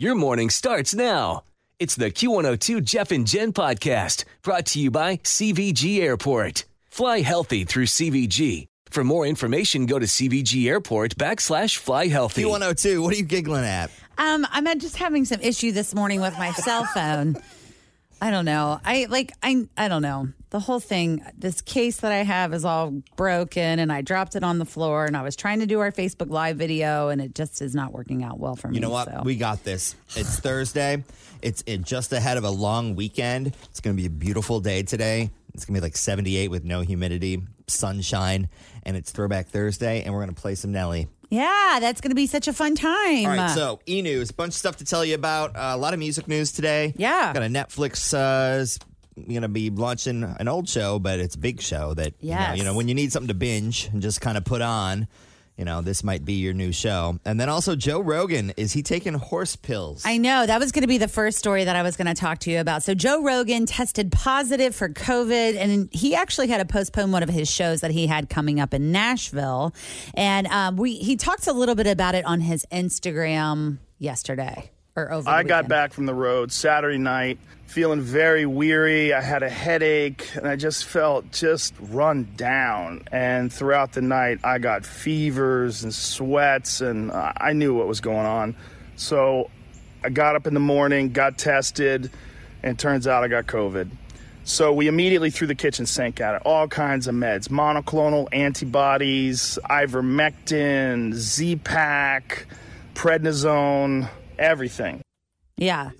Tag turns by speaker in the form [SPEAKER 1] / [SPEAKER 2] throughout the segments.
[SPEAKER 1] Your morning starts now. It's the Q102 Jeff and Jen podcast brought to you by CVG Airport. Fly healthy through CVG. For more information, go to CVG Airport backslash fly healthy.
[SPEAKER 2] Q102, what are you giggling at?
[SPEAKER 3] Um, I'm just having some issue this morning with my cell phone. I don't know. I like I I don't know. The whole thing, this case that I have is all broken and I dropped it on the floor and I was trying to do our Facebook live video and it just is not working out well for me.
[SPEAKER 2] You know what?
[SPEAKER 3] so.
[SPEAKER 2] We got this. It's Thursday. It's it just ahead of a long weekend. It's going to be a beautiful day today. It's going to be like 78 with no humidity, sunshine, and it's Throwback Thursday, and we're going to play some Nelly.
[SPEAKER 3] yeah, that's going to be such a fun time.
[SPEAKER 2] All right, so e news, a bunch of stuff to tell you about. Uh, a lot of music news today.
[SPEAKER 3] Yeah.
[SPEAKER 2] got a Netflix. Uh, going to be launching an old show, but it's a big show that you know- you know when you need something to binge and just kind of put on. You know, this might be your new show. And then also Joe Rogan, is he taking horse pills?
[SPEAKER 3] I know that was going to be the first story that I was going to talk to you about. So Joe Rogan tested positive for COVID, and he actually had to postpone one of his shows that he had coming up in Nashville. And um, we he talked a little bit about it on his Instagram yesterday or over. the
[SPEAKER 4] I got back from the road Saturday night feeling very weary. I had a headache and I just felt just run down. And throughout the night, I got fevers and sweats, and I knew what was going on. So I got up in the morning, got tested, and turns out I got COVID. So we immediately threw the kitchen sink at it. All kinds of meds, monoclonal antibodies, ivermectin, Z-Pak, prednisone, everything.
[SPEAKER 3] Yeah.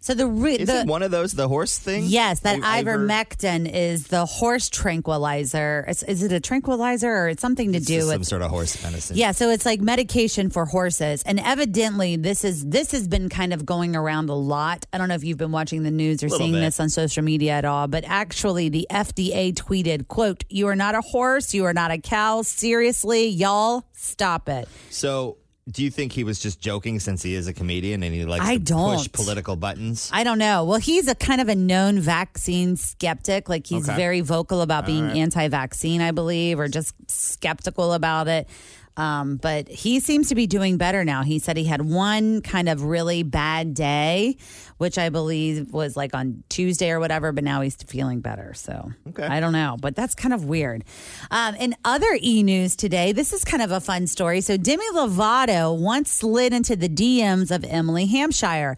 [SPEAKER 3] So the re-
[SPEAKER 2] Is
[SPEAKER 3] the
[SPEAKER 2] it one of those, the horse thing?
[SPEAKER 3] Yes, that
[SPEAKER 2] I- Iver-
[SPEAKER 3] ivermectin is the horse tranquilizer. Is, is it a tranquilizer or it's something to
[SPEAKER 2] It's
[SPEAKER 3] do with
[SPEAKER 2] some sort of horse medicine.
[SPEAKER 3] Yeah, so it's like medication for horses, and evidently this is this has been kind of going around a lot. I don't know if you've been watching the news or seeing
[SPEAKER 2] bit.
[SPEAKER 3] this on social media at all, but actually the FDA tweeted, "quote You are not a horse, you are not a cow. Seriously, y'all, stop it."
[SPEAKER 2] So, do you think he was just joking since he is a comedian and he likes
[SPEAKER 3] I
[SPEAKER 2] to push
[SPEAKER 3] don't.
[SPEAKER 2] political buttons?
[SPEAKER 3] I don't know. Well, he's a kind of a known vaccine skeptic. Like he's
[SPEAKER 2] Okay.
[SPEAKER 3] very vocal about being anti-vaccine, I believe, or just skeptical about it. Um, but he seems to be doing better now. He said he had one kind of really bad day, which I believe was like on Tuesday or whatever, but now he's feeling better. So
[SPEAKER 2] Okay.
[SPEAKER 3] I don't know, but that's kind of weird. Um, in other e news today, this is kind of a fun story. So Demi Lovato once slid into the DMs of Emily Hampshire.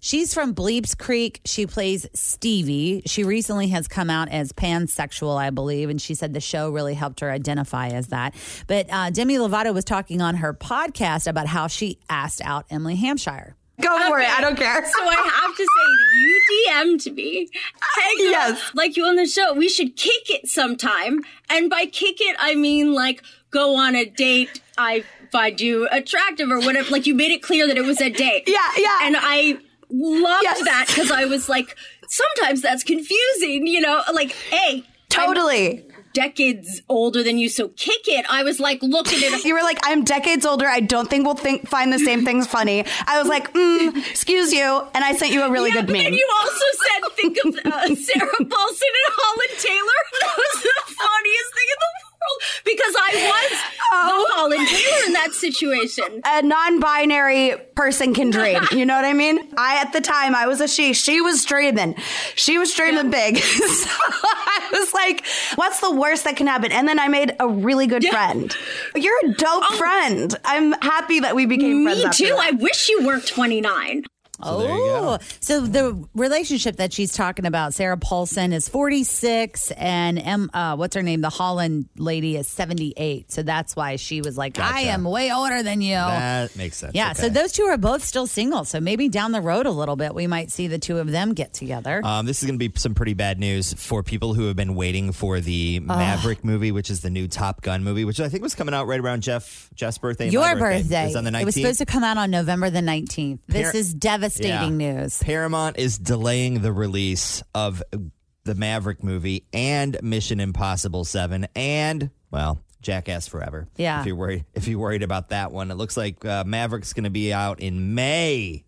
[SPEAKER 3] She's from Bleeps Creek. She plays Stevie. She recently has come out as pansexual, I believe, and she said the show really helped her identify as that. But uh, Demi Lovato was talking on her podcast about how she asked out Emily Hampshire.
[SPEAKER 5] Go for it. I don't care.
[SPEAKER 6] So I have to say, you DM'd me. Hey, girl,
[SPEAKER 5] Yes.
[SPEAKER 6] Like you on the show. We should kick it sometime. And by kick it, I mean like go on a date. I find you attractive or whatever. Like you made it clear that it was a date.
[SPEAKER 5] Yeah, yeah.
[SPEAKER 6] And I loved
[SPEAKER 5] Yes.
[SPEAKER 6] that because I was like, sometimes that's confusing, you know? Like, hey,
[SPEAKER 5] Totally.
[SPEAKER 6] decades older than you, so kick it. I was like looking at it.
[SPEAKER 5] You were like, I'm decades older. I don't think we'll think find the same things funny. I was like, mm, excuse you, and I sent you a really
[SPEAKER 6] yeah,
[SPEAKER 5] good
[SPEAKER 6] but
[SPEAKER 5] meme.
[SPEAKER 6] then you also said, think of uh, Sarah Paulson and Holland Taylor. That was the funniest thing in the world because I was
[SPEAKER 5] Oh.
[SPEAKER 6] the Holland Taylor in that situation.
[SPEAKER 5] a non-binary person can dream. You know what I mean? I at the time I was a she. She was dreaming. She was dreaming big. so I was like, "What's the worst that can happen?" And then I made a really good friend. You're a dope oh. friend. I'm happy that we became friends.
[SPEAKER 6] Me too. I wish you weren't 29.
[SPEAKER 2] So there you go.
[SPEAKER 3] Oh, so the relationship that she's talking about, Sarah Paulson is 46, and M, uh, what's her name? The Holland lady is 78. So that's why she was like, I am way older than you.
[SPEAKER 2] That makes sense.
[SPEAKER 3] yeah, so
[SPEAKER 2] Okay.
[SPEAKER 3] those two are both still single. So maybe down the road a little bit, we might see the two of them get together.
[SPEAKER 2] Um, this is going to be some pretty bad news for people who have been waiting for the Maverick movie, which is the new Top Gun movie, which I think was coming out right around Jeff Jeff's birthday. and
[SPEAKER 3] Your
[SPEAKER 2] my
[SPEAKER 3] birthday.
[SPEAKER 2] It's on the 19th.
[SPEAKER 3] It was supposed to come out on November the 19th. This
[SPEAKER 2] Par-
[SPEAKER 3] is devastating
[SPEAKER 2] Yeah.
[SPEAKER 3] news.
[SPEAKER 2] Paramount is delaying the release of the Maverick movie and Mission Impossible 7 and, well, Jackass Forever.
[SPEAKER 3] Yeah.
[SPEAKER 2] If you're worried, if you're worried about that one, it looks like uh, Maverick's going to be out in May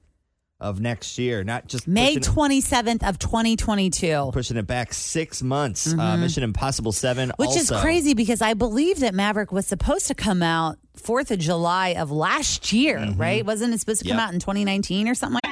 [SPEAKER 2] of next year, not just
[SPEAKER 3] May 27th of 2022.
[SPEAKER 2] pushing it back six months. Uh, Mission Impossible 7
[SPEAKER 3] Mm-hmm. Which is crazy because I believe that Maverick was supposed to come out 4th of July of last year, right? Wasn't it supposed to come
[SPEAKER 2] Yep.
[SPEAKER 3] out in 2019 or something like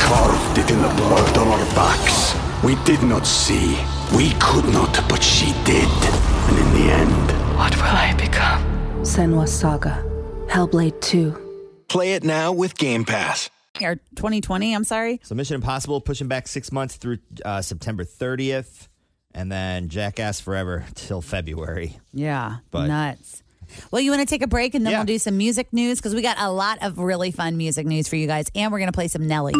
[SPEAKER 7] Carved it in the blood on our backs. We did not see. We could not, but she did. And in the end,
[SPEAKER 8] What will I become? Senua's Saga. Hellblade 2.
[SPEAKER 9] Play it now with Game Pass.
[SPEAKER 3] or 2020, I'm sorry.
[SPEAKER 2] So Mission Impossible pushing back six months through uh, September 30th, and then Jackass Forever till February.
[SPEAKER 3] Yeah,
[SPEAKER 2] But-
[SPEAKER 3] nuts. Well, you want to take a break and then
[SPEAKER 2] Yeah.
[SPEAKER 3] we'll do some music news because we got a lot of really fun music news for you guys, and we're going to play some Nelly.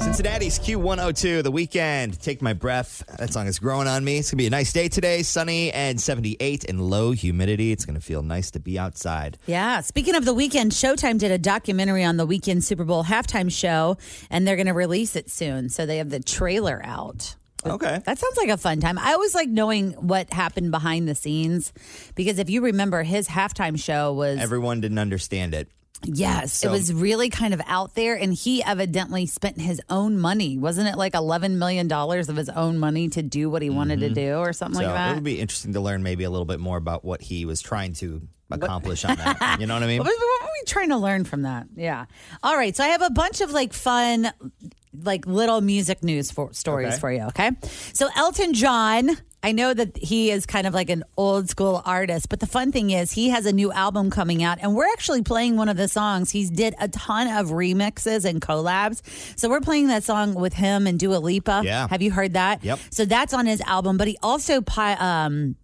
[SPEAKER 2] Cincinnati's Q102, the Weeknd. Take my breath. That song is growing on me. It's going to be a nice day today, sunny and 78 and low humidity. It's going to feel nice to be outside.
[SPEAKER 3] Yeah. Speaking of the Weeknd, Showtime did a documentary on the Weeknd Super Bowl halftime show, and they're going to release it soon. So they have the trailer out.
[SPEAKER 2] Okay.
[SPEAKER 3] That sounds like a fun time. I always like knowing what happened behind the scenes because if you remember, his halftime show was
[SPEAKER 2] Everyone didn't understand it.
[SPEAKER 3] Yes,
[SPEAKER 2] So-
[SPEAKER 3] it was really kind of out there, and he evidently spent his own money. Wasn't it like eleven million dollars of his own money to do what he wanted to do, or something
[SPEAKER 2] Mm-hmm. So
[SPEAKER 3] like that?
[SPEAKER 2] It would be interesting to learn maybe a little bit more about what he was trying to accomplish on that. You know what I mean?
[SPEAKER 3] What, what were we trying to learn from that? Yeah. All right. So I have a bunch of like fun, like little music news for, stories
[SPEAKER 2] Okay.
[SPEAKER 3] for you. Okay. So Elton John, I know that he is kind of like an old school artist, but the fun thing is he has a new album coming out, and we're actually playing one of the songs. He's did a ton of remixes and collabs. So we're playing that song with him and Dua Lipa.
[SPEAKER 2] Yeah.
[SPEAKER 3] Have you heard that?
[SPEAKER 2] Yep.
[SPEAKER 3] So that's on his album, but he also um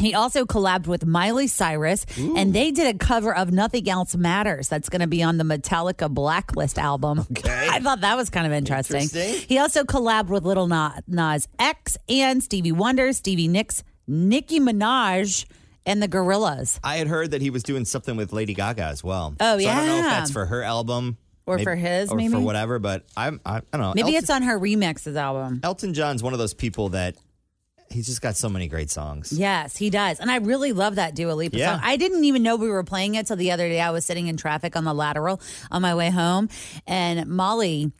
[SPEAKER 3] he also collabed with Miley Cyrus, and they did a cover of Nothing Else Matters. That's going to be on the Metallica Blacklist album.
[SPEAKER 2] Okay.
[SPEAKER 3] I thought that was kind of interesting.
[SPEAKER 2] Interesting.
[SPEAKER 3] He also collabed with Lil Nas X and Stevie Wonder, Stevie Nicks, Nicki Minaj, and the Gorillaz.
[SPEAKER 2] I had heard that he was doing something with Lady Gaga as well.
[SPEAKER 3] Oh,
[SPEAKER 2] So I don't know if
[SPEAKER 3] yeah.
[SPEAKER 2] that's for her album
[SPEAKER 3] Or for his,
[SPEAKER 2] or
[SPEAKER 3] maybe?
[SPEAKER 2] for whatever. But I'm, I, I don't know.
[SPEAKER 3] Maybe
[SPEAKER 2] Elton,
[SPEAKER 3] it's on her remixes album.
[SPEAKER 2] Elton John's one of those people that he's just got so many great songs.
[SPEAKER 3] Yes, he does. And I really love that Dua Lipa
[SPEAKER 2] Yeah.
[SPEAKER 3] song. I didn't even know we were playing it till the other day. I was sitting in traffic on the lateral on my way home, and Molly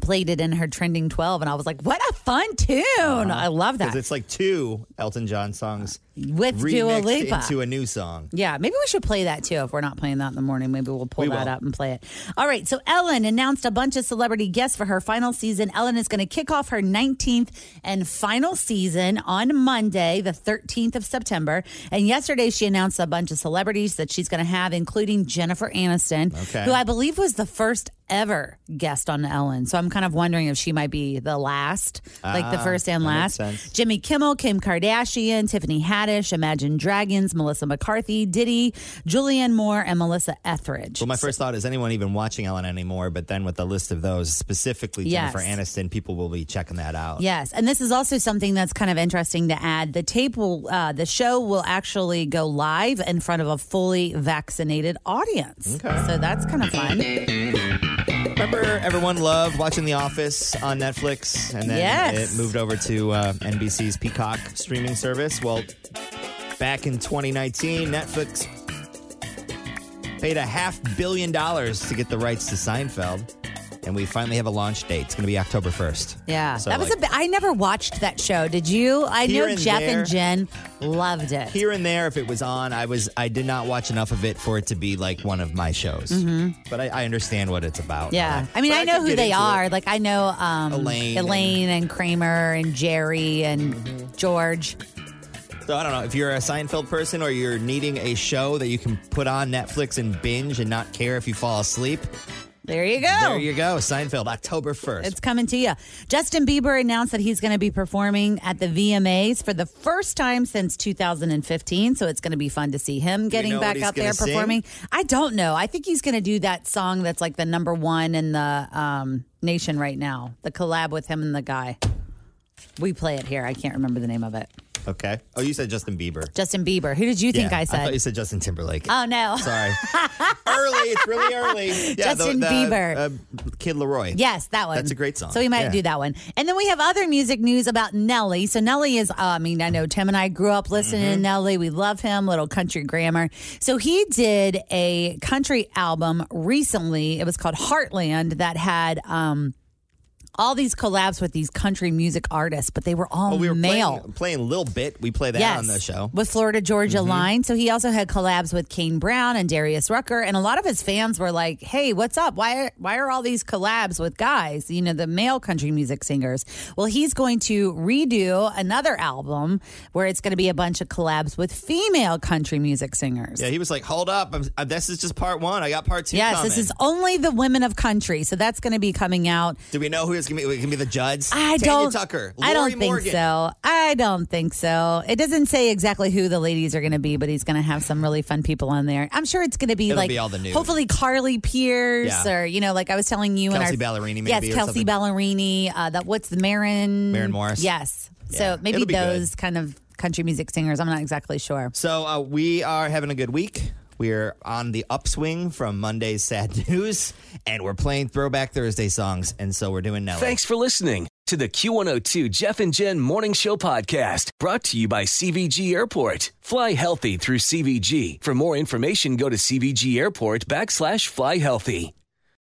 [SPEAKER 3] played it in her trending 12 and I was like, "What a fun tune." Uh-huh. I love that.
[SPEAKER 2] it's like two Elton John songs
[SPEAKER 3] With Dua Lipa.
[SPEAKER 2] into a new song.
[SPEAKER 3] Yeah, maybe we should play that too. If we're not playing that in the morning, maybe we'll pull
[SPEAKER 2] We
[SPEAKER 3] that
[SPEAKER 2] will.
[SPEAKER 3] up and play it. All right. So Ellen announced a bunch of celebrity guests for her final season. Ellen is going to kick off her 19th and final season on Monday, the 13th of September. And yesterday, she announced a bunch of celebrities that she's going to have, including Jennifer Aniston,
[SPEAKER 2] Okay.
[SPEAKER 3] who I believe was the first ever guest on Ellen. So I'm kind of wondering if she might be the last, like the
[SPEAKER 2] Ah,
[SPEAKER 3] first and last. Jimmy Kimmel, Kim Kardashian, Tiffany Haddish, Imagine Dragons, Melissa McCarthy, Diddy, Julianne Moore, and Melissa Etheridge.
[SPEAKER 2] Well, my first thought is anyone even watching Ellen anymore? But then with the list of those, specifically
[SPEAKER 3] Yes.
[SPEAKER 2] Jennifer Aniston, people will be checking that out.
[SPEAKER 3] Yes, and this is also something that's kind of interesting to add. The tape will, uh, the show will actually go live in front of a fully vaccinated audience.
[SPEAKER 2] Okay.
[SPEAKER 3] So that's kind of fun.
[SPEAKER 2] Remember, everyone loved watching The Office on Netflix, and then
[SPEAKER 3] Yes.
[SPEAKER 2] it moved over to uh, NBC's Peacock streaming service. Well, back in 2019, Netflix paid a half billion dollars to get the rights to Seinfeld, and we finally have a launch date. It's going to be October 1st.
[SPEAKER 3] Yeah,
[SPEAKER 2] So,
[SPEAKER 3] that was
[SPEAKER 2] like.
[SPEAKER 3] I never watched that show. Did you? I
[SPEAKER 2] Here
[SPEAKER 3] know
[SPEAKER 2] and
[SPEAKER 3] Jeff
[SPEAKER 2] there.
[SPEAKER 3] and Jen loved it.
[SPEAKER 2] Here and there, if it was on, I was I did not watch enough of it for it to be like one of my shows.
[SPEAKER 3] Mhm.
[SPEAKER 2] But I, I understand what it's about.
[SPEAKER 3] Yeah,
[SPEAKER 2] Uh,
[SPEAKER 3] I mean, I know who they are. Like I know um,
[SPEAKER 2] Elaine
[SPEAKER 3] Elaine and, Kramer and Jerry and
[SPEAKER 2] Mm-hmm.
[SPEAKER 3] George.
[SPEAKER 2] So I don't know if you're a Seinfeld person or you're needing a show that you can put on Netflix and binge and not care if you fall asleep.
[SPEAKER 3] There you go.
[SPEAKER 2] There you go, Seinfeld, October first.
[SPEAKER 3] It's coming to you. Justin Bieber announced that he's going to be performing at the VMAs for the first time since 2015. So it's going to be fun to see him getting
[SPEAKER 2] know
[SPEAKER 3] back out there
[SPEAKER 2] gonna sing?
[SPEAKER 3] performing. I don't know. I think he's going to do that song that's like the number one in the um, nation right now. The collab with him and the guy. We play it here. I can't remember the name of it.
[SPEAKER 2] Okay. Oh, you said Justin Bieber.
[SPEAKER 3] Justin Bieber. Who did you think
[SPEAKER 2] Yeah,
[SPEAKER 3] I said?
[SPEAKER 2] I thought you said Justin Timberlake.
[SPEAKER 3] oh no.
[SPEAKER 2] Sorry. early. It's really early. Yeah, the-
[SPEAKER 3] Justin
[SPEAKER 2] the,
[SPEAKER 3] Bieber.
[SPEAKER 2] Uh, Kid LAROI.
[SPEAKER 3] Yes, that one.
[SPEAKER 2] That's a great song.
[SPEAKER 3] So we might
[SPEAKER 2] Yeah.
[SPEAKER 3] do that one. And then we have other music news about Nelly. So Nelly is, uh, I mean, I know Tim and I grew up listening
[SPEAKER 2] Mm-hmm.
[SPEAKER 3] to Nelly. We love him, little country grammar. So he did a country album recently. It was called Heartland that had, um, all these collabs with these country music artists, but they were all
[SPEAKER 2] Oh, we were
[SPEAKER 3] male.
[SPEAKER 2] playing, playing Lil Bit. We play that
[SPEAKER 3] Yes,
[SPEAKER 2] on the show.
[SPEAKER 3] with Florida Georgia
[SPEAKER 2] Mhm.
[SPEAKER 3] Line. So he also had collabs with Kane Brown and Darius Rucker, and a lot of his fans were like, "Hey, what's up? Why why are all these collabs with guys? You know, the male country music singers." Well, he's going to redo another album where it's going to be a bunch of collabs with female country music singers.
[SPEAKER 2] Yeah, he was like, "Hold up, I'm, uh, this is just part one. I got part two.
[SPEAKER 3] Yes,
[SPEAKER 2] coming.
[SPEAKER 3] this is only the women of country. So that's going to be coming out.
[SPEAKER 2] Do we know who is to be? Going to be the Judds?
[SPEAKER 3] I
[SPEAKER 2] Tanya
[SPEAKER 3] don't.
[SPEAKER 2] Tucker.
[SPEAKER 3] I don't think
[SPEAKER 2] Morgan.
[SPEAKER 3] so. I don't think so. It doesn't say exactly who the ladies are going to be, but he's going to have some really fun people on there. I'm sure it's going to be
[SPEAKER 2] It'll
[SPEAKER 3] like
[SPEAKER 2] be all the nude.
[SPEAKER 3] hopefully Carly Pearce
[SPEAKER 2] Yeah.
[SPEAKER 3] or you know, like I was telling you,
[SPEAKER 2] Kelsey
[SPEAKER 3] our,
[SPEAKER 2] Ballerini maybe
[SPEAKER 3] Yes,
[SPEAKER 2] or
[SPEAKER 3] Kelsey
[SPEAKER 2] something.
[SPEAKER 3] Ballerini. Uh, that what's the Marin?
[SPEAKER 2] Maren Morris.
[SPEAKER 3] Yes.
[SPEAKER 2] Yeah.
[SPEAKER 3] So maybe
[SPEAKER 2] It'll be good.
[SPEAKER 3] those kind of country music singers. I'm not exactly sure.
[SPEAKER 2] So uh, we are having a good week. We're on the upswing from Monday's sad news, and we're playing Throwback Thursday songs, and so we're doing Nelly.
[SPEAKER 1] Thanks for listening to the Q102 Jeff and Jen Morning Show podcast brought to you by CVG Airport. Fly healthy through CVG. For more information, go to CVG Airport backslash fly healthy.